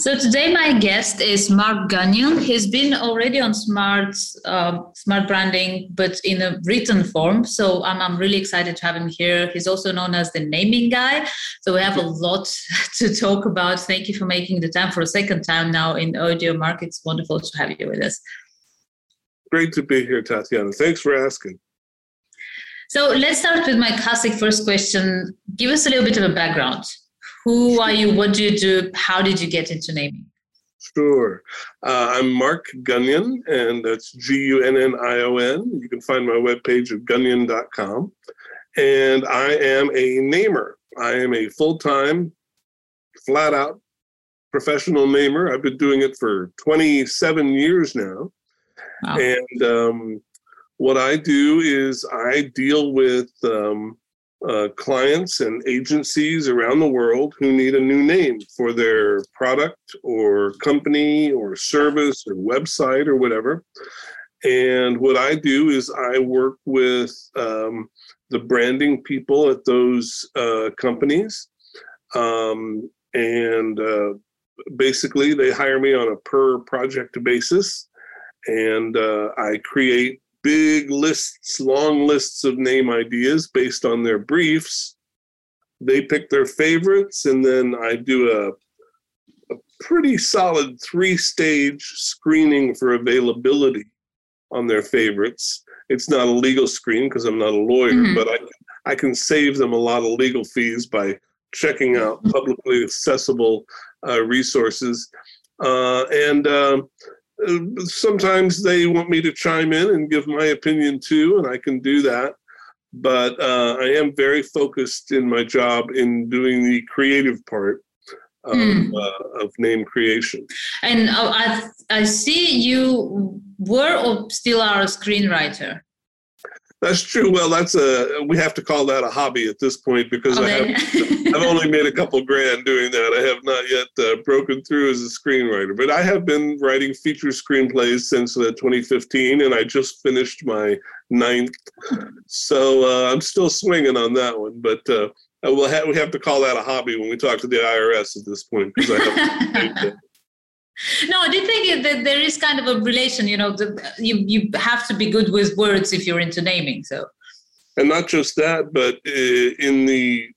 So today my guest is Mark Gunnion. He's been already on Smart uh, Smart Branding, but in a written form. So I'm, I'm really excited to have him here. He's also known as the naming guy. So we have a lot to talk about. Thank you for making the time for a second time now in audio. Mark, it's wonderful to have you with us. Great to be here, Tatiana. Thanks for asking. So let's start with my classic first question. Give us a little bit of a background who are you? What do you do? How did you get into naming? Sure. Uh, I'm Mark Gunnion, and that's G U N N I O N. You can find my webpage at gunnion.com. And I am a namer. I am a full time, flat out professional namer. I've been doing it for 27 years now. Wow. And um, what I do is I deal with um, uh, clients and agencies around the world who need a new name for their product or company or service or website or whatever. And what I do is I work with um, the branding people at those uh, companies. Um, and uh, basically, they hire me on a per project basis. And uh, I create big lists, long lists of name ideas based on their briefs. They pick their favorites, and then I do a, a pretty solid three stage screening for availability on their favorites. It's not a legal screen because I'm not a lawyer, mm-hmm. but I, I can save them a lot of legal fees by checking out mm-hmm. publicly accessible uh, resources. Uh, and uh, sometimes they want me to chime in and give my opinion too, and I can do that. But uh, I am very focused in my job in doing the creative part of, mm. uh, of name creation. And uh, I, I see you were or still are a screenwriter. That's true. Well, that's a we have to call that a hobby at this point because. I have I've only made a couple grand doing that. I have not yet uh, broken through as a screenwriter, but I have been writing feature screenplays since uh, 2015, and I just finished my ninth. So uh, I'm still swinging on that one, but uh, we'll ha- we have to call that a hobby when we talk to the IRS at this point because I have. no, I did think that there is kind of a relation. You know, you you have to be good with words if you're into naming. So, and not just that, but uh, in the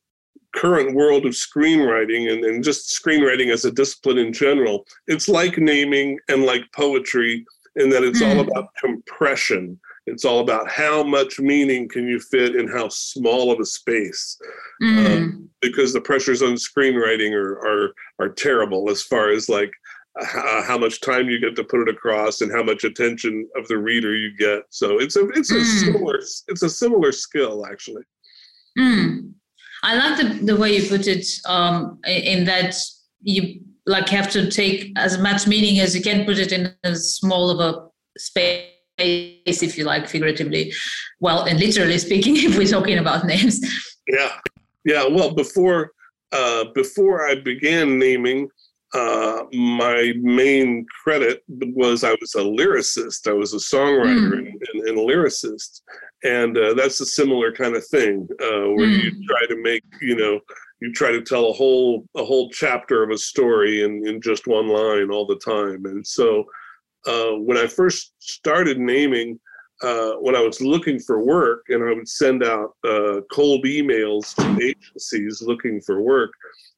current world of screenwriting and, and just screenwriting as a discipline in general, it's like naming and like poetry in that it's mm. all hmm. about compression. It's all about how much meaning can you fit in how small of a space. Mm. Um, because the pressures on screenwriting are, are are terrible as far as like uh, how much time you get to put it across and how much attention of the reader you get. So it's a it's a mm. similar it's a similar skill actually. Mm. I like the, the way you put it um, in that you like have to take as much meaning as you can put it in as small of a space if you like figuratively well and literally speaking if we're talking about names yeah yeah well before uh, before i began naming uh, my main credit was I was a lyricist. I was a songwriter mm. and, and, lyricist, and uh, that's a similar kind of thing uh, where mm. you hmm. try to make you know you try to tell a whole a whole chapter of a story in in just one line all the time. And so uh, when I first started naming. Uh, when I was looking for work, and I would send out uh, cold emails to agencies looking for work,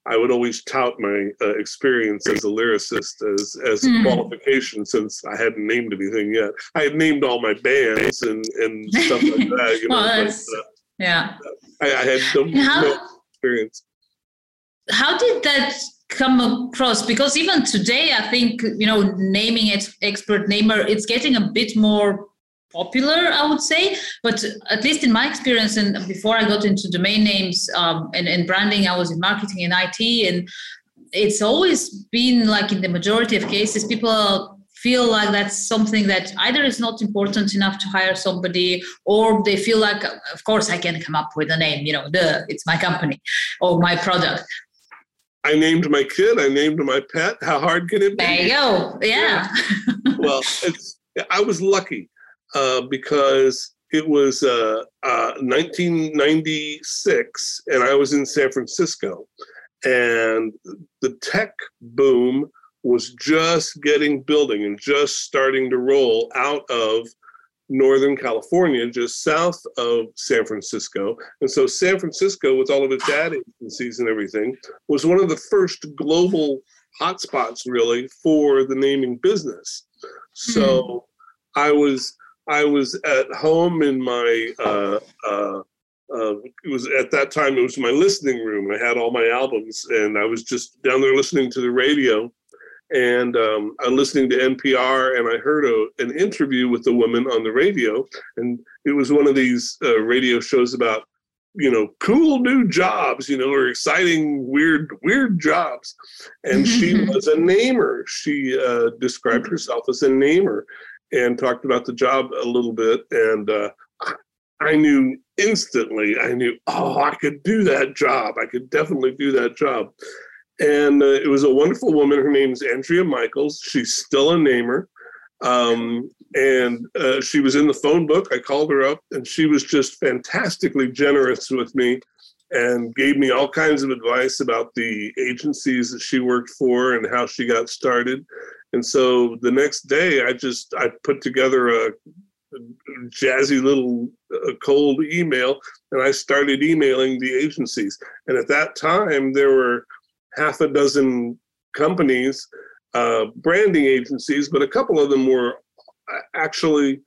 I would always tout my uh, experience as a lyricist as as mm. a qualification since I hadn't named anything yet. I had named all my bands and and stuff like that. You know, well, but, uh, yeah. I, I had no, how, no experience. How did that come across? Because even today, I think you know, naming it expert namer, it's getting a bit more popular, I would say. But at least in my experience, and before I got into domain names um, and, and branding, I was in marketing and IT, and it's always been like in the majority of cases, people feel like that's something that either is not important enough to hire somebody or they feel like of course i can come up with a name you know the it's my company or my product I named my kid. I named my pet. How hard can it be? There you go. Yeah. yeah. well, it's, I was lucky uh, because it was uh, uh, 1996 and I was in San Francisco. And the tech boom was just getting building and just starting to roll out of Northern California, just south of San Francisco. And so San Francisco, with all of its ad agencies and everything, was one of the first global hotspots really for the naming business. So mm. I was I was at home in my uh, uh, uh, it was at that time it was my listening room. I had all my albums, and I was just down there listening to the radio. And um, I'm listening to NPR, and I heard a, an interview with a woman on the radio, and it was one of these uh, radio shows about you know cool new jobs, you know, or exciting weird weird jobs, and she was a namer. She uh, described herself as a namer, and talked about the job a little bit, and uh, I knew instantly. I knew, oh, I could do that job. I could definitely do that job. And uh, it was a wonderful woman. Her name's Andrea Michaels. She's still a namer. Um, and uh, she was in the phone book. I called her up, and she was just fantastically generous with me and gave me all kinds of advice about the agencies that she worked for and how she got started. And so the next day, I just I put together a, jazzy little uh, cold email, and I started emailing the agencies. And at that time, there were half a dozen companies, uh, branding agencies, but a couple of them were actually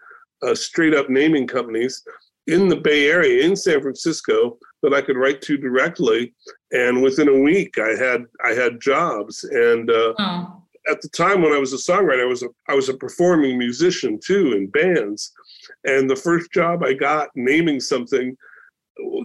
uh, straight up naming companies in the Bay Area, in San Francisco, that I could write to directly. And within a week, I had I had jobs. And uh, oh. At the time when I was a songwriter, I was a I was a performing musician too in bands. And the first job I got naming something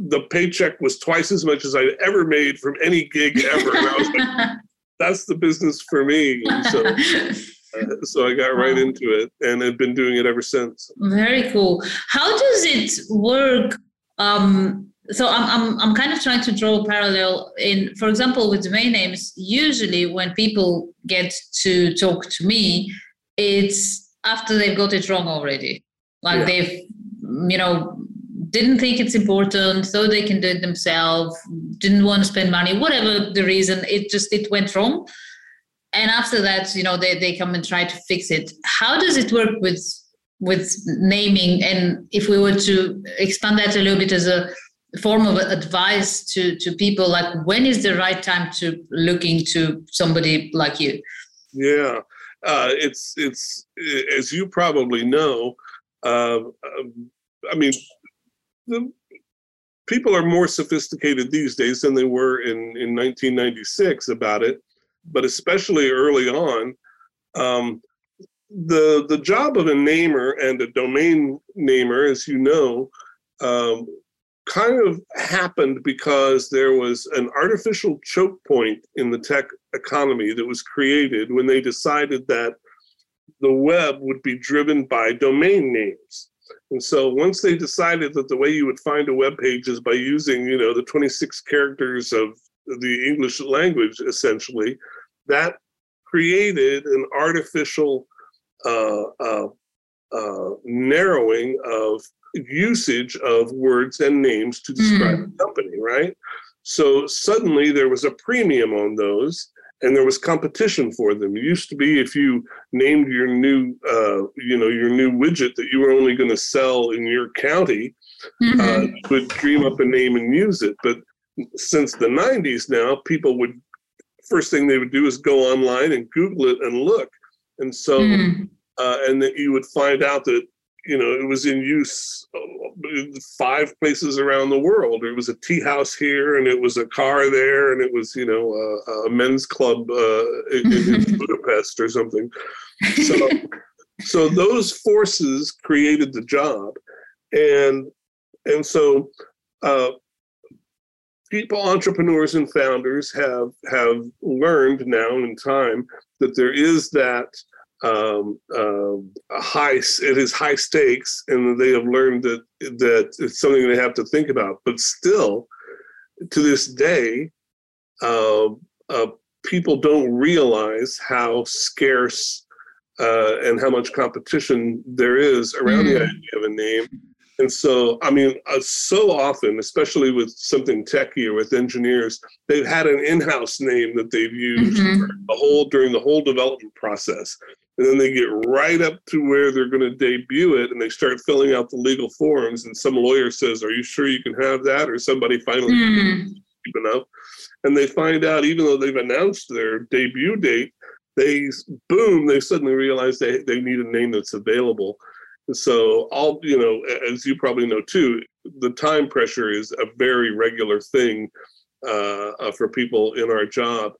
the paycheck was twice as much as I'd ever made from any gig ever. And I was like, that's the business for me. And so, uh, so I got right into it and I've been doing it ever since. Very cool. How does it work? Um, so I'm, I'm, I'm kind of trying to draw a parallel in, for example, with domain names, usually when people get to talk to me, it's after they've got it wrong already. Like yeah. they've, you know, didn't think it's important, so they can do it themselves, didn't want to spend money, whatever the reason, it just it went wrong. And after that, you know, they, they come and try to fix it. How does it work with with naming? And if we were to expand that a little bit as a form of advice to to people, like when is the right time to look into somebody like you? Yeah, uh, it's it's as you probably know. Uh, I mean, the people are more sophisticated these days than they were in, in 1996 about it, but especially early on. Um, the the job of a namer and a domain namer, as you know, um, kind of happened because there was an artificial choke point in the tech economy that was created when they decided that the web would be driven by domain names. And so once they decided that the way you would find a web page is by using, you know, the 26 characters of the English language, essentially, that created an artificial uh, uh, uh, narrowing of usage of words and names to describe mm. a company, right? So suddenly there was a premium on those and there was competition for them. It used to be if you named your new, uh, you know, your new widget that you were only going to sell in your county, mm-hmm. uh, you would dream up a name and use it. But since the 90s now, people would first thing they would do is go online and Google it and look, and so. Mm. Uh, and then you would find out that you know, it was in use uh, five places around the world. It was a tea house here, and it was a car there, and it was, you know, a, a men's club uh, in, in Budapest or something. So, so those forces created the job, and and so uh, people, entrepreneurs, and founders have have learned now in time that there is that um, uh, high it is high stakes and they have learned that that it's something they have to think about but still to this day uh, uh, people don't realize how scarce uh, and how much competition there is around mm. the idea of a name and so, I mean, uh, so often, especially with something techy or with engineers, they've had an in-house name that they've used mm-hmm. the whole during the whole development process, and then they get right up to where they're going to debut it, and they start filling out the legal forms, and some lawyer says, "Are you sure you can have that?" Or somebody finally mm. enough, and they find out, even though they've announced their debut date, they boom, they suddenly realize they they need a name that's available so all you know, as you probably know too, the time pressure is a very regular thing uh, uh, for people in our job.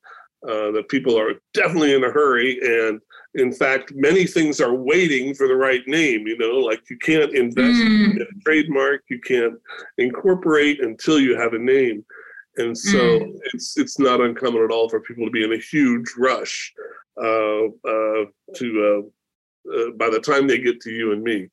Uh, that people are definitely in a hurry, and in fact, many things are waiting for the right name. You know, like you can't invest mm. in a trademark, you can't incorporate until you have a name, and so mm. it's it's not uncommon at all for people to be in a huge rush uh, uh, to uh, uh, by the time they get to you and me.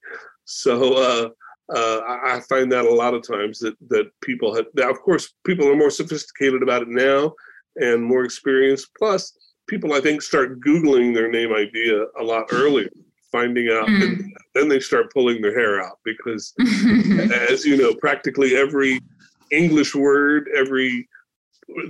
So uh, uh, I find that a lot of times that that people have now, of course, people are more sophisticated about it now and more experienced. Plus, people I think start googling their name idea a lot earlier, finding out, mm. and then they start pulling their hair out because, as you know, practically every English word, every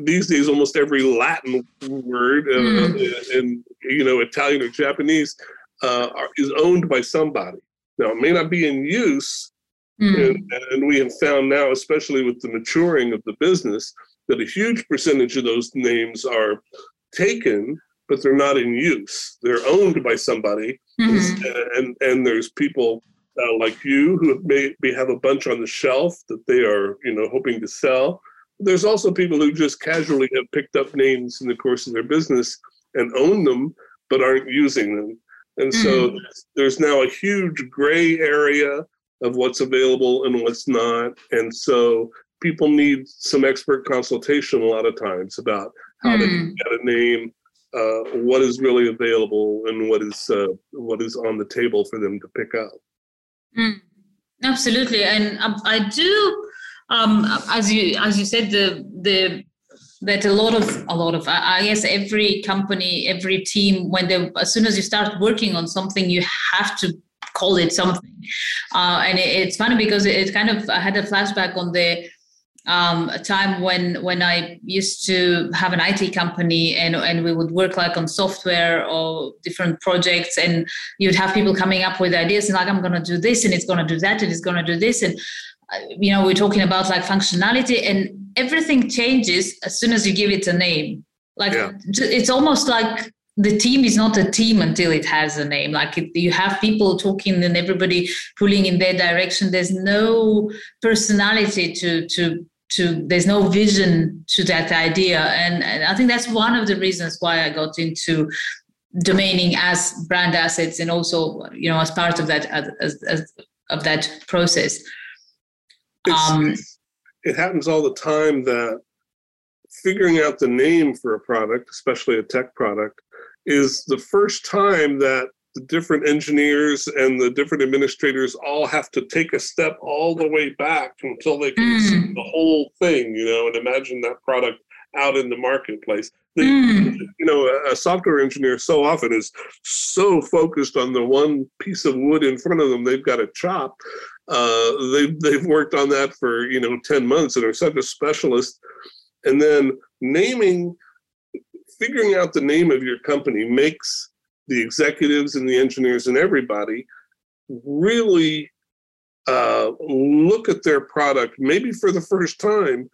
these days almost every Latin word, uh, mm. and you know Italian or Japanese uh, are, is owned by somebody. Now, it may not be in use, mm. and, and, we have found now, especially with the maturing of the business, that a huge percentage of those names are taken, but they're not in use. They're owned by somebody, mm-hmm. and and there's people uh, like you who may, may have a bunch on the shelf that they are, you know, hoping to sell. There's also people who just casually have picked up names in the course of their business and own them, but aren't using them. And so mm. there's now a huge gray area of what's available and what's not. And so people need some expert consultation a lot of times about how mm. to get a name, uh, what is really available, and what is uh, what is on the table for them to pick up. Mm. Absolutely, and um, I do. Um, as you as you said, the the that a lot of a lot of i guess every company every team when they as soon as you start working on something you have to call it something uh, and it, it's funny because it, it, kind of i had a flashback on the um, a time when when i used to have an it company and and we would work like on software or different projects and you'd have people coming up with ideas and like i'm going to do this and it's going to do that and it's going to do this and uh, you know we're talking about like functionality and everything changes as soon as you give it a name. Like yeah. it's almost like the team is not a team until it has a name. Like it, you have people talking and everybody pulling in their direction. There's no personality to to to. There's no vision to that idea, and, and I think that's one of the reasons why I got into domaining as brand assets and also you know as part of that as, as of that process. Um, it happens all the time that figuring out the name for a product, especially a tech product, is the first time that the different engineers and the different administrators all have to take a step all the way back until they can mm. see the whole thing, you know, and imagine that product out in the marketplace. The, mm. You know, a, a software engineer so often is so focused on the one piece of wood in front of them they've got to chop uh, they've they've worked on that for you know ten months and are such a specialist. And then naming, figuring out the name of your company makes the executives and the engineers and everybody really uh, look at their product maybe for the first time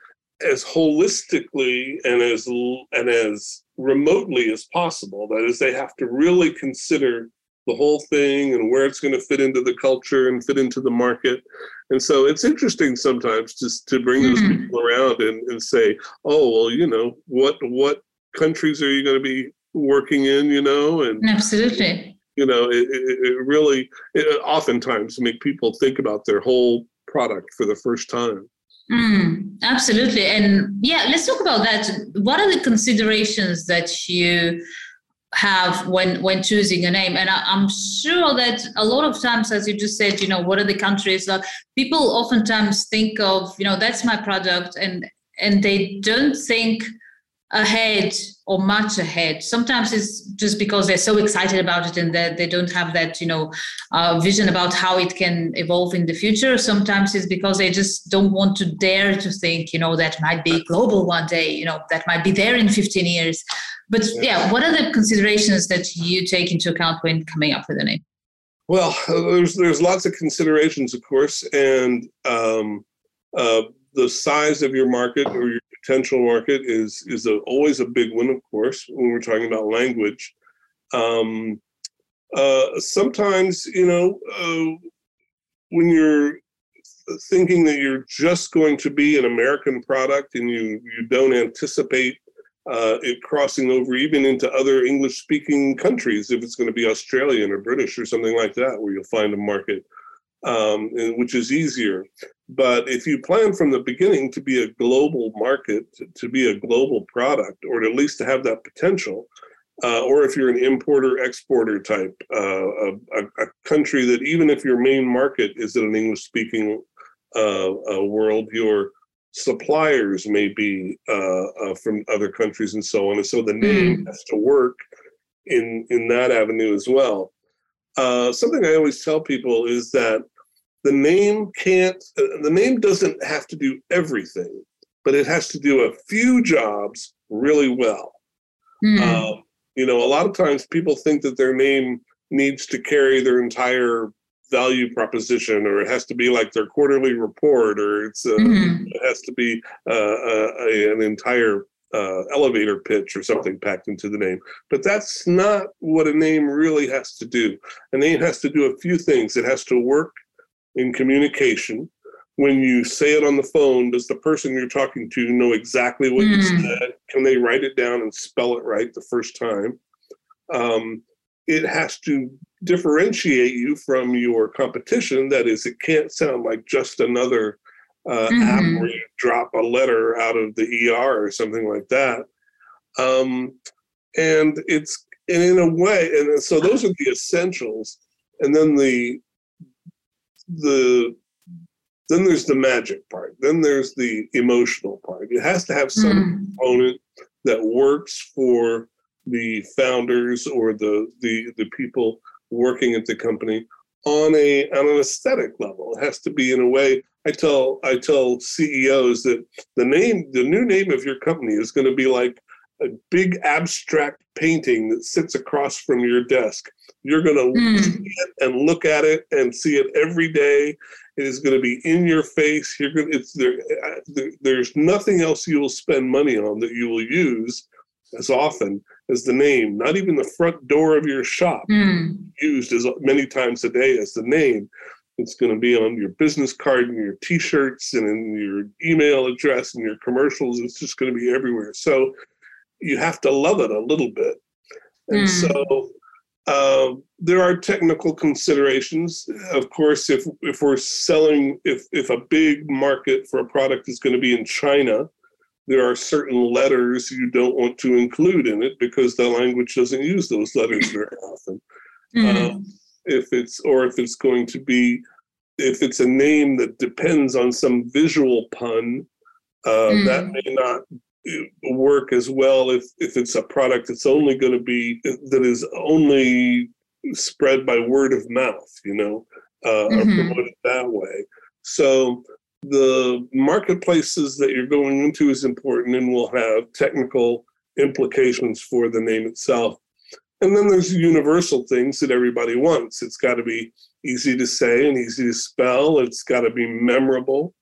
as holistically and as and as remotely as possible. That is, they have to really consider the whole thing and where it's going to fit into the culture and fit into the market. And so it's interesting sometimes just to bring those mm-hmm. people around and, and say, oh, well, you know, what what countries are you going to be working in, you know? And absolutely. You know, it, it, it really it oftentimes make people think about their whole product for the first time. Mm, absolutely. And yeah, let's talk about that. What are the considerations that you have when when choosing a name and I, am sure that a lot of times as you just said you know what are the countries that people oftentimes think of you know that's my product and and they don't think ahead or much ahead. Sometimes it's just because they're so excited about it and that they don't have that you know uh, vision about how it can evolve in the future. Sometimes it's because they just don't want to dare to think you know that might be global one day you know that might be there in 15 years. But yeah. what are the considerations that you take into account when coming up with a name? Well there's there's lots of considerations of course and um, uh, the size of your market or your potential market is is a, always a big one, of course, when we're talking about language. Um, uh, sometimes, you know, uh, when you're thinking that you're just going to be an American product and you you don't anticipate uh, it crossing over even into other English speaking countries, if it's going to be Australian or British or something like that, where you'll find a market um, which is easier. But if you plan from the beginning to be a global market, to be a global product, or at least to have that potential, uh, or if you're an importer exporter type, uh, a, a, country that even if your main market is in an English speaking uh, uh, world, your suppliers may be uh, uh, from other countries and so on. And so the name mm. has to work in, in that avenue as well. something I always tell people is that the name can't uh, the name doesn't have to do everything but it has to do a few jobs really well mm. um, you know a lot of times people think that their name needs to carry their entire value proposition or it has to be like their quarterly report or it's uh, mm-hmm. it has to be uh, uh a, an entire uh, elevator pitch or something packed into the name. But that's not what a name really has to do. A name has to do a few things. It has to work in communication when you say it on the phone does the person you're talking to know exactly what mm. you hmm. said can they write it down and spell it right the first time um, it has to differentiate you from your competition that is it can't sound like just another uh, mm-hmm. app where you drop a letter out of the er or something like that um, and it's and in a way and so those are the essentials and then the the then there's the magic part. Then there's the emotional part. It has to have some mm. component that works for the founders or the the the people working at the company on a on an aesthetic level. It has to be in a way i tell i tell ceos that the name the new name of your company is going to be like a big abstract painting that sits across from your desk. You're going to mm. and look at it and see it every day. It is going to be in your face. You're going. It's there, there. There's nothing else you will spend money on that you will use as often as the name. Not even the front door of your shop mm. used as many times a day as the name. It's going to be on your business card and your T-shirts and in your email address and your commercials. It's just going to be everywhere. So you have to love it a little bit. And mm. so uh, there are technical considerations. Of course, if if we're selling, if if a big market for a product is going to be in China, there are certain letters you don't want to include in it because the language doesn't use those letters very often. Mm. if it's or if it's going to be, if it's a name that depends on some visual pun, uh, mm. that may not work as well if if it's a product that's only going to be that is only spread by word of mouth you know uh, mm-hmm. or promoted that way. So the marketplaces that you're going into is important and will have technical implications for the name itself. And then there's universal things that everybody wants. It's got to be easy to say and easy to spell. It's got to be memorable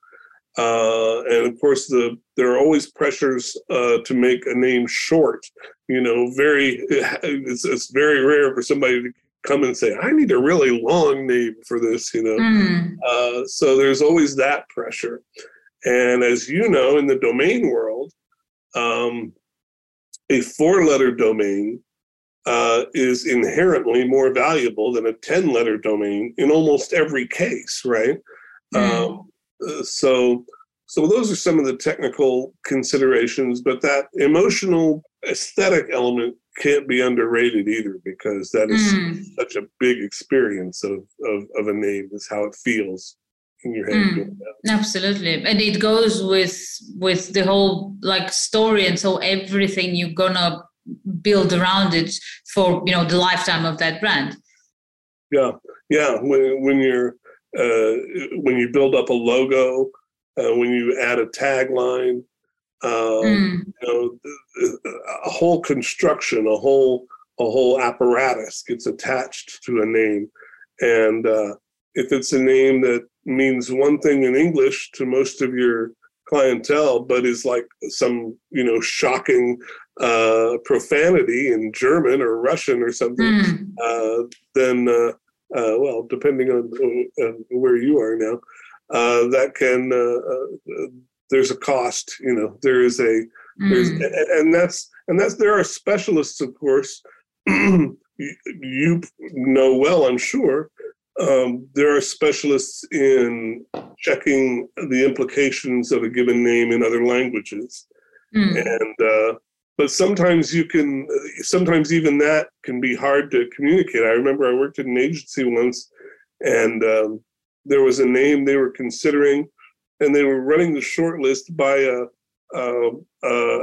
uh, and of course, the there are always pressures uh, to make a name short. You know, very it's, it's very rare for somebody to come and say, "I need a really long name for this." You know, mm. uh, so there's always that pressure. And as you know, in the domain world, um, a four-letter domain uh, is inherently more valuable than a ten-letter domain in almost every case, right? Mm. Um, so so those are some of the technical considerations but that emotional aesthetic element can't be underrated either because that is mm. such a big experience of, of, of a name is how it feels in your head mm. absolutely and it goes with with the whole like story and so everything you're gonna build around it for you know the lifetime of that brand yeah yeah when, when you're when you build up a logo uh, when you add a tagline um, mm. you know a whole construction a whole a whole apparatus gets attached to a name and uh, if it's a name that means one thing in english to most of your clientele but is like some you know shocking uh, profanity in German or Russian or something, mm. uh, then uh, uh, well, depending on uh, where you are now, uh, that can there's a cost. You know, there is a there's mm. and that's and that's there are specialists, of course. you, you know well, I'm sure. Um, there are specialists in checking the implications of a given name in other languages. Mm. And but sometimes you can sometimes even that can be hard to communicate i remember i worked at an agency once and um, there was a name they were considering and they were running the short list by a, a, a,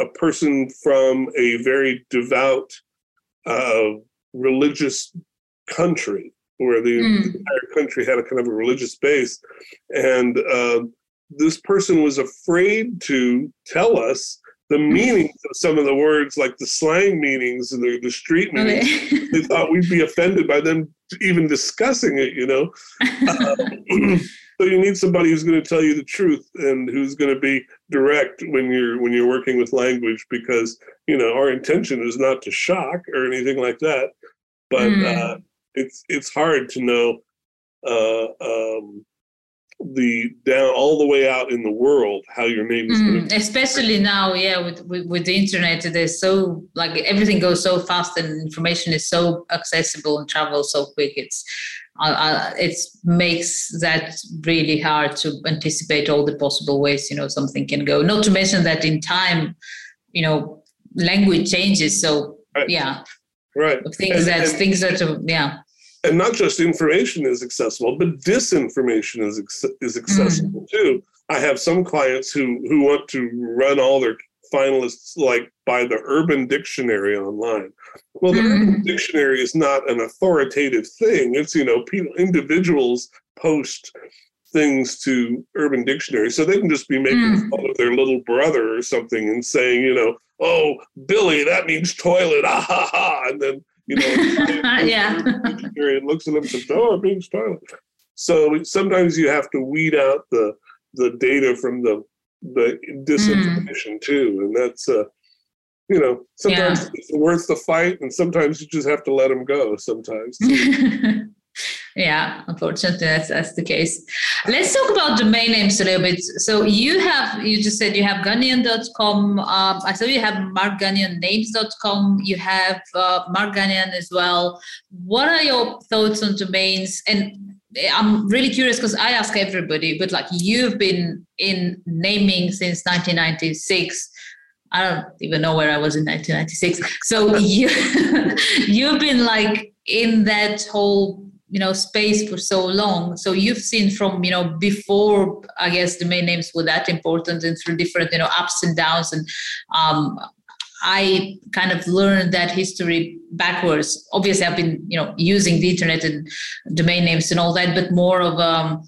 a person from a very devout uh, religious country where the, mm. entire country had a kind of a religious base and uh, this person was afraid to tell us the meanings of some of the words, like the slang meanings and the, the street meanings. Okay. they thought we'd be offended by them even discussing it, you know. Uh, so you need somebody who's going to tell you the truth and who's going to be direct when you're when you're working with language, because you know our intention is not to shock or anything like that, but mm. uh, it's it's hard to know. Uh, um, the down all the way out in the world how your name is mm, especially now yeah with, with, with the internet there's so like everything goes so fast and information is so accessible and travels so quick it's uh, it makes that really hard to anticipate all the possible ways you know something can go. Not to mention that in time you know language changes so right. yeah. Right. Things and, that and, things that yeah and not just information is accessible, but disinformation is is accessible mm. too. I have some clients who who want to run all their finalists like by the Urban Dictionary online. Well, the mm. Urban Dictionary is not an authoritative thing. It's you know people individuals post things to Urban Dictionary, so they can just be making mm. fun of their little brother or something and saying, you know, oh Billy, that means toilet, ah ha ha, and then you know, yeah. and looks at them and says, "Oh, I'm being silent." So sometimes you have to weed out the the data from the the disinformation mm. too, and that's uh, you know, sometimes yeah. it's worth the fight, and sometimes you just have to let them go. Sometimes. yeah unfortunately that's, that's the case. Let's talk about domain names a little bit. So you have you just said you have gunnion.com um, i saw you have markgunnionnames.com you have uh, mark gunnion as well. What are your thoughts on domains? And i'm really curious because i ask everybody but like you've been in naming since 1996 I don't even know where I was in 1996. So you you've been like in that whole you know space for so long. So you've seen from you know before i guess the main names were that important and through different you know ups and downs. And um, i kind of learned that history backwards. Obviously i've been you know using the internet and domain names and all that but more of um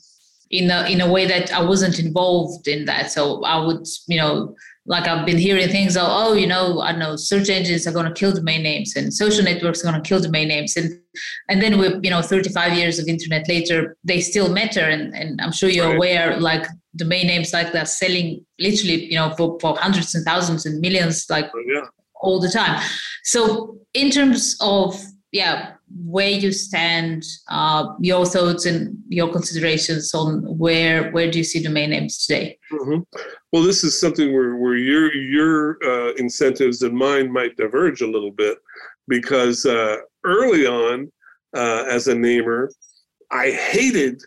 in a in a way that i wasn't involved in that. So i would you know like I've been hearing things, oh, oh, you know, I know search engines are going to kill domain names and social networks are going to kill domain names. And and then with, you know, 35 years of internet later, they still matter. And, and I'm sure you're right. aware, like domain names like that selling literally, you know, for, for hundreds and thousands and millions, like oh, yeah. all the time. So in terms of, yeah, where you stand, uh, your thoughts and your considerations on where where do you see domain names today? Mm-hmm. Well, this is something where where your your uh, incentives and mine might diverge a little bit because uh, early on, uh, as a namer, I hated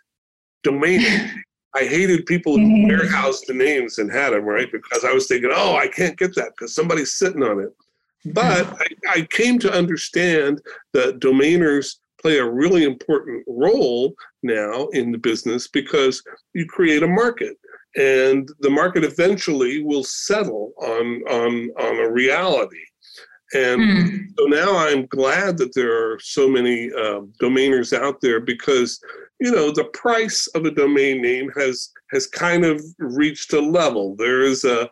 domain. I hated people who mm-hmm. warehoused the names and had them right because I was thinking, oh, I can't get that because somebody's sitting on it. But I, I came to understand that domainers play a really important role now in the business because you create a market and the market eventually will settle on on on a reality. And mm. so now i'm glad that there are so many uh, domainers out there because you know the price of a domain name has has kind of reached a level. There is a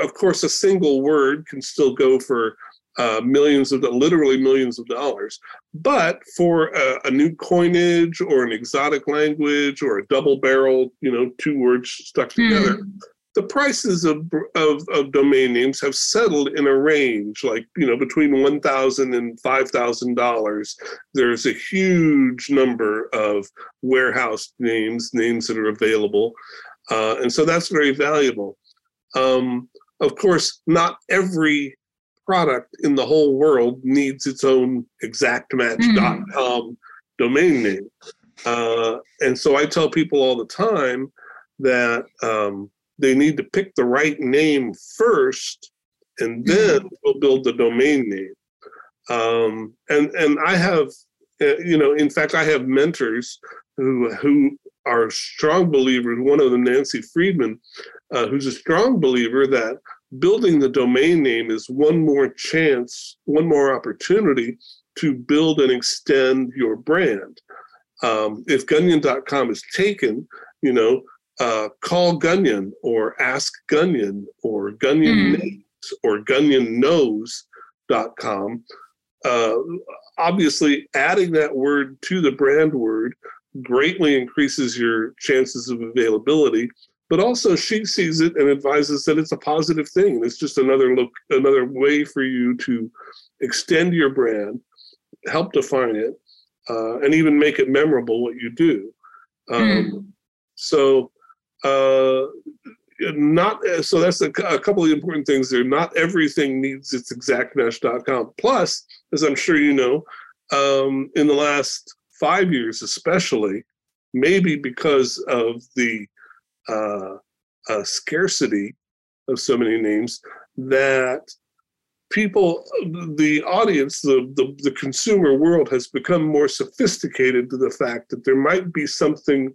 of course a single word can still go for uh, millions of literally millions of dollars. But for a, a, new coinage or an exotic language or a double barrel, you know, two words stuck together, mm. the prices of, of, of domain names have settled in a range like you know between one thousand and five thousand dollars. There's a huge number of warehouse names, names that are available, uh, and so that's very valuable. Um, of course, not every product in the whole world needs its own exactmatch.com mm. domain name. Uh, and so I tell people all the time that um, they need to pick the right name first, and hmm. then we'll build the domain name. Um, and and I have, uh, you know, in fact, I have mentors who who are strong believers. One of them, Nancy Friedman, uh, who's a strong believer that building the domain name is one more chance, one more opportunity to build and extend your brand. Um, if Gunnion.com is taken, you know, uh, call Gunnion or ask Gunnion or Gunnion mm. or GunnionKnows.com. Uh, obviously, adding that word to the brand word greatly increases your chances of availability but also she sees it and advises that it's a positive thing. And it's just another look another way for you to extend your brand help define it uh, and even make it memorable what you do. Um, mm. so uh, not so that's a, a, couple of important things there. Not everything needs its exactmatch.com plus as i'm sure you know um, in the last five years especially maybe because of the uh, a scarcity of so many names that people, the audience, the, the, the consumer world has become more sophisticated to the fact that there might be something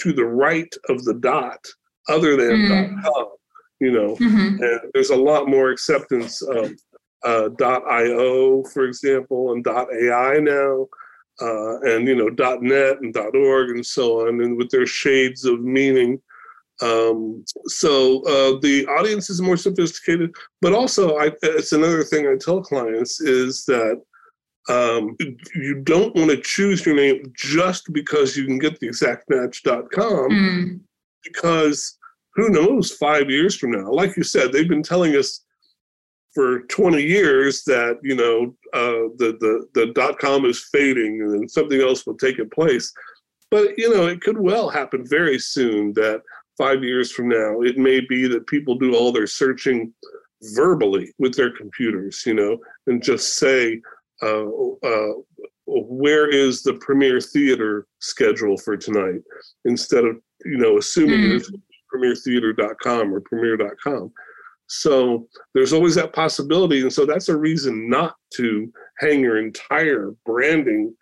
to the right of the dot other than mm. .com, you know. Mm-hmm. And there's a lot more acceptance of uh, .io, for example, and .ai now uh, and you know .net and .org and so on, and with their shades of meaning. Um, so uh, the audience is more sophisticated, but also I, it's another thing I tell clients is that um, you don't want to choose your name just because you can get the exactmatch.com mm. because who knows five years from now like you said they've been telling us for 20 years that you know uh, the the the dot com is fading and something else will take its place. But you know, it could well happen very soon that five years from now, it may be that people do all their searching verbally with their computers, you know, and just say, uh, uh, where is the premiere theater schedule for tonight instead of you know assuming mm. it's premieretheater.com or premiere.com so there's always that possibility. And so that's a reason not to hang your entire branding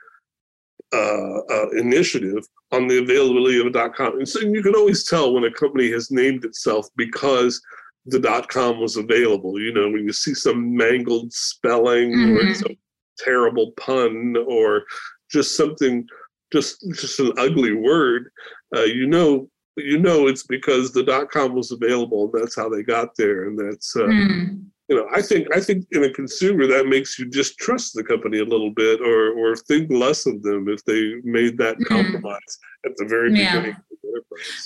uh, uh, initiative on the availability of a dot com. And so you can always tell when a company has named itself because the dot com was available. You know, when you see some mangled spelling mm-hmm. or some terrible pun or just something, just just an ugly word, uh, you know you know it's because the dot com was available and that's how they got there and that's uh, mm. You know i think i think in a consumer that makes you just trust the company a little bit or or think less of them if they made that mm. compromise at the very yeah. beginning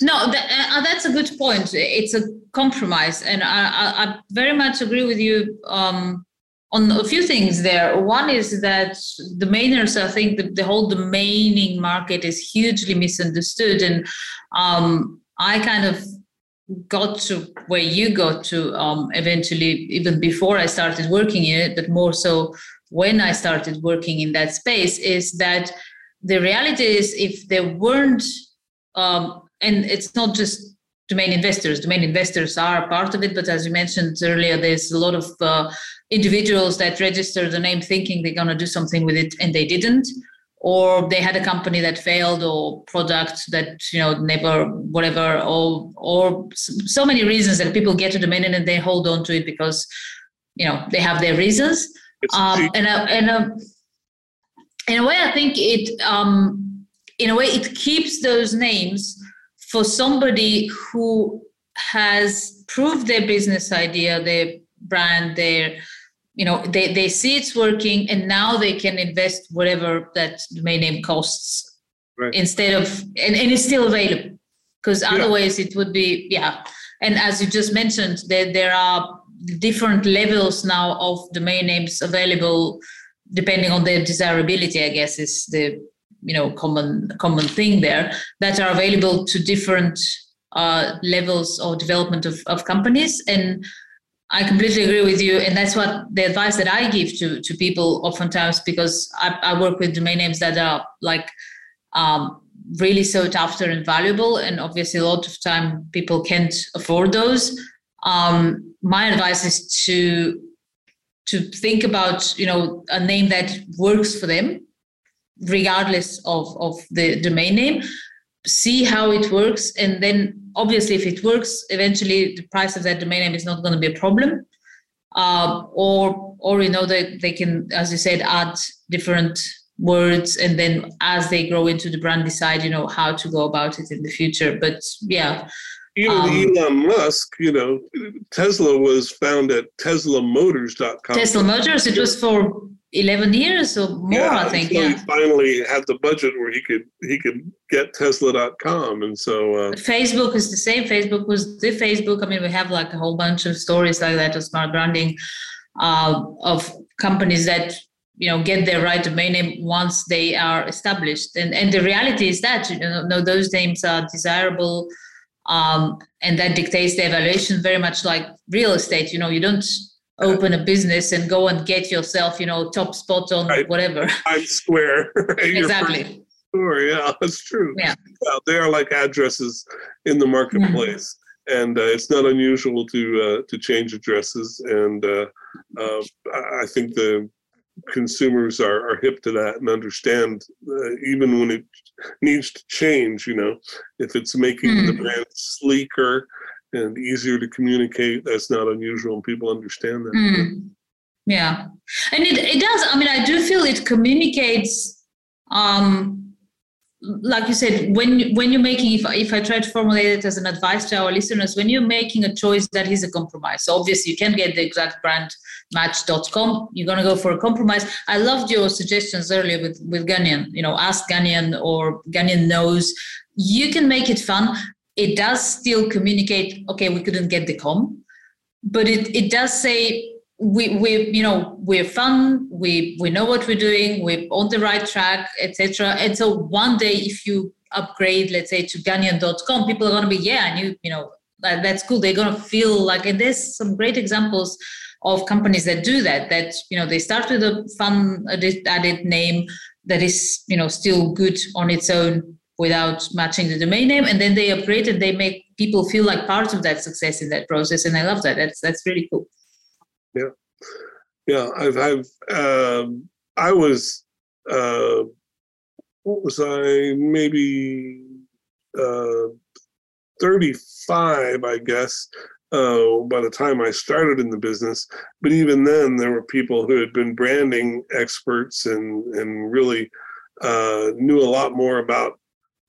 no that, uh, that's a good point it's a compromise and i i, I very much agree with you um on a few things there. One is that the domainers, I think the, the whole domaining market is hugely misunderstood. And um, I kind of got to where you got to um, eventually, even before I started working in it, but more so when I started working in that space, is that the reality is if there weren't, um, and it's not just domain investors. Domain investors are part of it, but as you mentioned earlier, there's a lot of uh, individuals that register the name thinking they're going to do something with it and they didn't or they had a company that failed or product that you know never whatever or or so many reasons that people get to domain name and they hold on to it because you know they have their reasons. Um, and a, and a, in a way i think it um, in a way it keeps those names for somebody who has proved their business idea their brand their you know they, they see it's working and now they can invest whatever that domain name costs right. instead of and, and it's still available because yeah. otherwise it would be yeah and as you just mentioned there, there are different levels now of domain names available depending on their desirability i guess is the you know common common thing there that are available to different uh, levels of development of, of companies and I completely agree with you, and that's what the advice that I give to to people oftentimes because I, I work with domain names that are like um, really sought after and valuable, and obviously a lot of time people can't afford those. Um, my advice is to to think about you know a name that works for them, regardless of of the domain name. See how it works, and then obviously if it works eventually the price of that domain name is not going to be a problem. Uh, or or you know they, they can as you said add different words and then as they grow into the brand decide you know how to go about it in the future. But yeah even um, Elon Musk, you know, Tesla was found at TeslaMotors.com. Tesla Motors, it was for 11 years or more yeah, i think yeah. he finally had the budget where he could he could get tesla.com and so uh, facebook is the same facebook was the facebook i mean we have like a whole bunch of stories like that of smart branding uh, of companies that you know get their right domain name once they are established and and the reality is that you know those names are desirable um, and that dictates the evaluation very much like real estate you know you don't open a business and go and get yourself, you know, top spot on right. whatever. Times Square. Right? exactly. Sure, yeah, that's true. Yeah. yeah. They are like addresses in the marketplace. Mm-hmm. And uh, it's not unusual to uh, to change addresses, and uh, uh I think the consumers are, are hip to that and understand uh, even when it needs to change you know if it's making mm. the brand sleeker and easier to communicate. That's not unusual, and people understand that. Mm. Yeah, and it, it does. I mean, I do feel it communicates. Um, like you said, when when you're making, if if I try to formulate it as an advice to our listeners, when you're making a choice that is a compromise. So obviously, you can't get the exact brand match.com. You're gonna go for a compromise. I loved your suggestions earlier with with Gunnion. You know, ask Gunnion or Gunnion knows. You can make it fun it does still communicate okay we couldn't get the com but it, it does say we we you know we're fun we we know what we're doing we're on the right track etc and so one day if you upgrade let's say to gunnion.com people are going to be yeah and you you know that, that's cool. They're going to feel like and there's some great examples of companies that do that that you know they start with a fun added name that is you know still good on its own without matching the domain name and then they upgrade and they make people feel like part of that success in that process and i love that. That's that's really cool. Yeah yeah i've i've um, i was uh what was i maybe uh 35 i guess uh, by the time I started in the business. But even then, there were people who had been branding experts and and really uh, knew a lot more about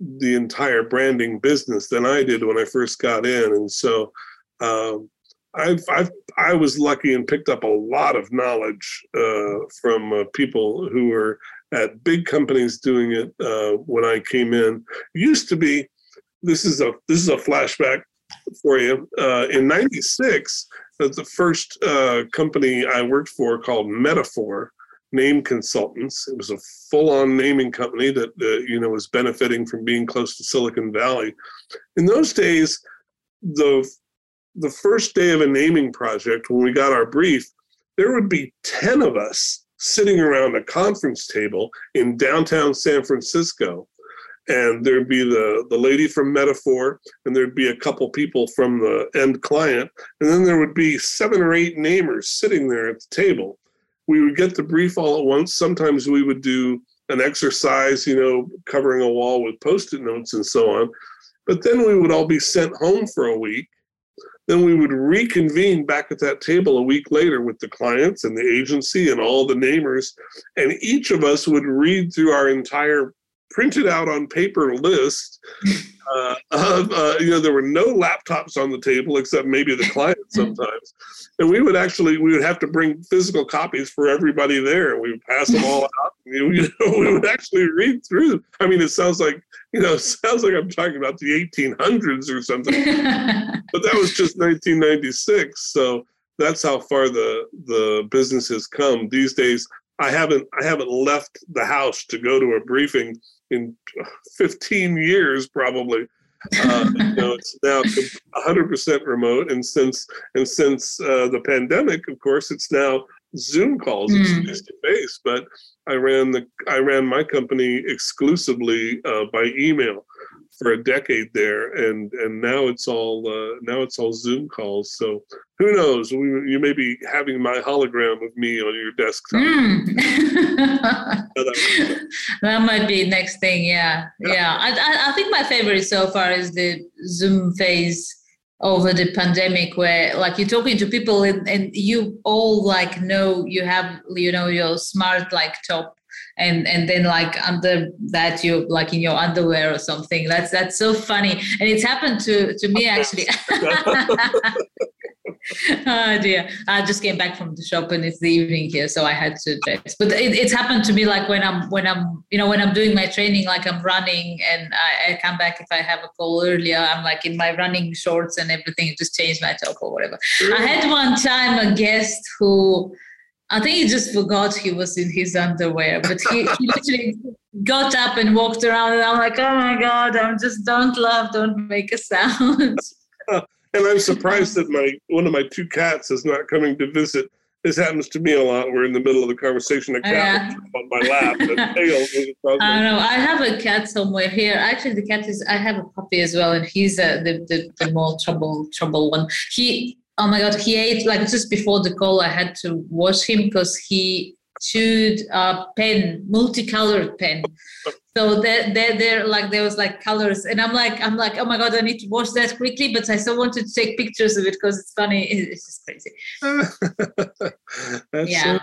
the entire branding business than I did when I first got in, and so um, I've, I've I was lucky and picked up a lot of knowledge uh, from uh, people who were at big companies doing it uh, when I came in. Used to be this is a this is a flashback for you. Uh, in '96, the first uh, company I worked for called Metaphor name consultants. It was a full-on naming company that uh, you know was benefiting from being close to Silicon Valley. In those days, the the first day of a naming project, when we got our brief, there would be ten of us sitting around a conference table in downtown San Francisco, and there'd be the the lady from Metaphor, and there'd be a couple people from the end client, and then there would be seven or eight namers sitting there at the table. We would get the brief all at once. Sometimes we would do an exercise, you know, covering a wall with post-it notes and so on. But then we would all be sent home for a week. Then we would reconvene back at that table a week later with the clients and the agency and all the namers. And each of us would read through our entire printed out on paper list uh, of, uh, you know, there were no laptops on the table except maybe the client sometimes. And we would actually, we would have to bring physical copies for everybody there. We would pass them all out. You know, we would actually read through. I mean, it sounds like, you know, sounds like I'm talking about the 1800s or something. but that was just 1996. So that's how far the the business has come. These days, I haven't I haven't left the house to go to a briefing in 15 years probably. Uh, you know, it's now 100% remote, and since and since uh, the pandemic, of course, it's now Zoom calls. It's hmm. face to face. But I ran the I ran my company exclusively uh, by email for a decade there, and and now it's all uh, now it's all Zoom calls. So who knows? We, you may be having my hologram of me on your desktop. Mm. that might be next thing. Yeah, yeah. I, I think my favorite so far is the Zoom phase over the pandemic where like you're talking to people and, and you all like know you have you know your smart like top and and then like under that you like in your underwear or something. That's that's so funny. And it's happened to to me actually oh dear. I just came back from the shop and it's the evening here so i had to dress. But it, it's happened to me like when i'm when i'm you know when i'm doing my training like i'm running and I, I come back if i have a call earlier i'm like in my running shorts and everything just change my top or whatever. I had one time a guest who I think he just forgot he was in his underwear, but he, he literally got up and walked around, and I'm like, oh my god, I'm just don't laugh, don't make a sound. and I'm surprised that my one of my two cats is not coming to visit. This happens to me a lot. We're in the middle of the conversation, a cat yeah. on my lap. I don't know. I have a cat somewhere here. Actually, the cat is. I have a puppy as well, and he's uh, the, the the more trouble trouble one. He oh my god he ate like just before the call i had to wash him because he chewed uh, a pen multicolored pen so there, there, there, like there was like colors, and I'm like, I'm like, oh my god, I need to wash that quickly, but I still wanted to take pictures of it because it's funny. It's just crazy. that's yeah.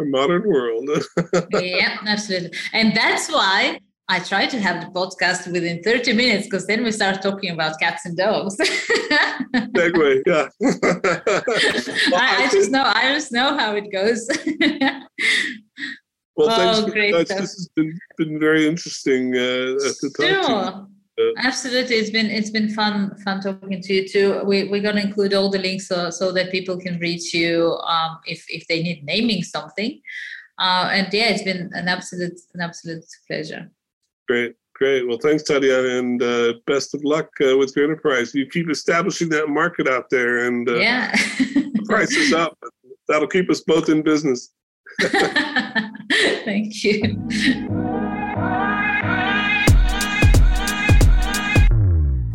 a modern world. yeah, absolutely, and that's why I try to have the podcast within 30 minutes because then we start talking about cats and dogs. Segue, yeah. well, I, I, just know, I just know how it goes. well, thanks oh, great This has been, been very interesting uh, to talk sure. Uh, Absolutely, it's been it's been fun fun talking to you too. We we're gonna include all the links so, so that people can reach you um, if if they need naming something. Uh, and yeah, it's been an absolute an absolute pleasure. Great, great. Well, thanks, Tatiana, and uh, best of luck uh, with your enterprise. You keep establishing that market out there, and uh, yeah, the price is up. That'll keep us both in business. Thank you.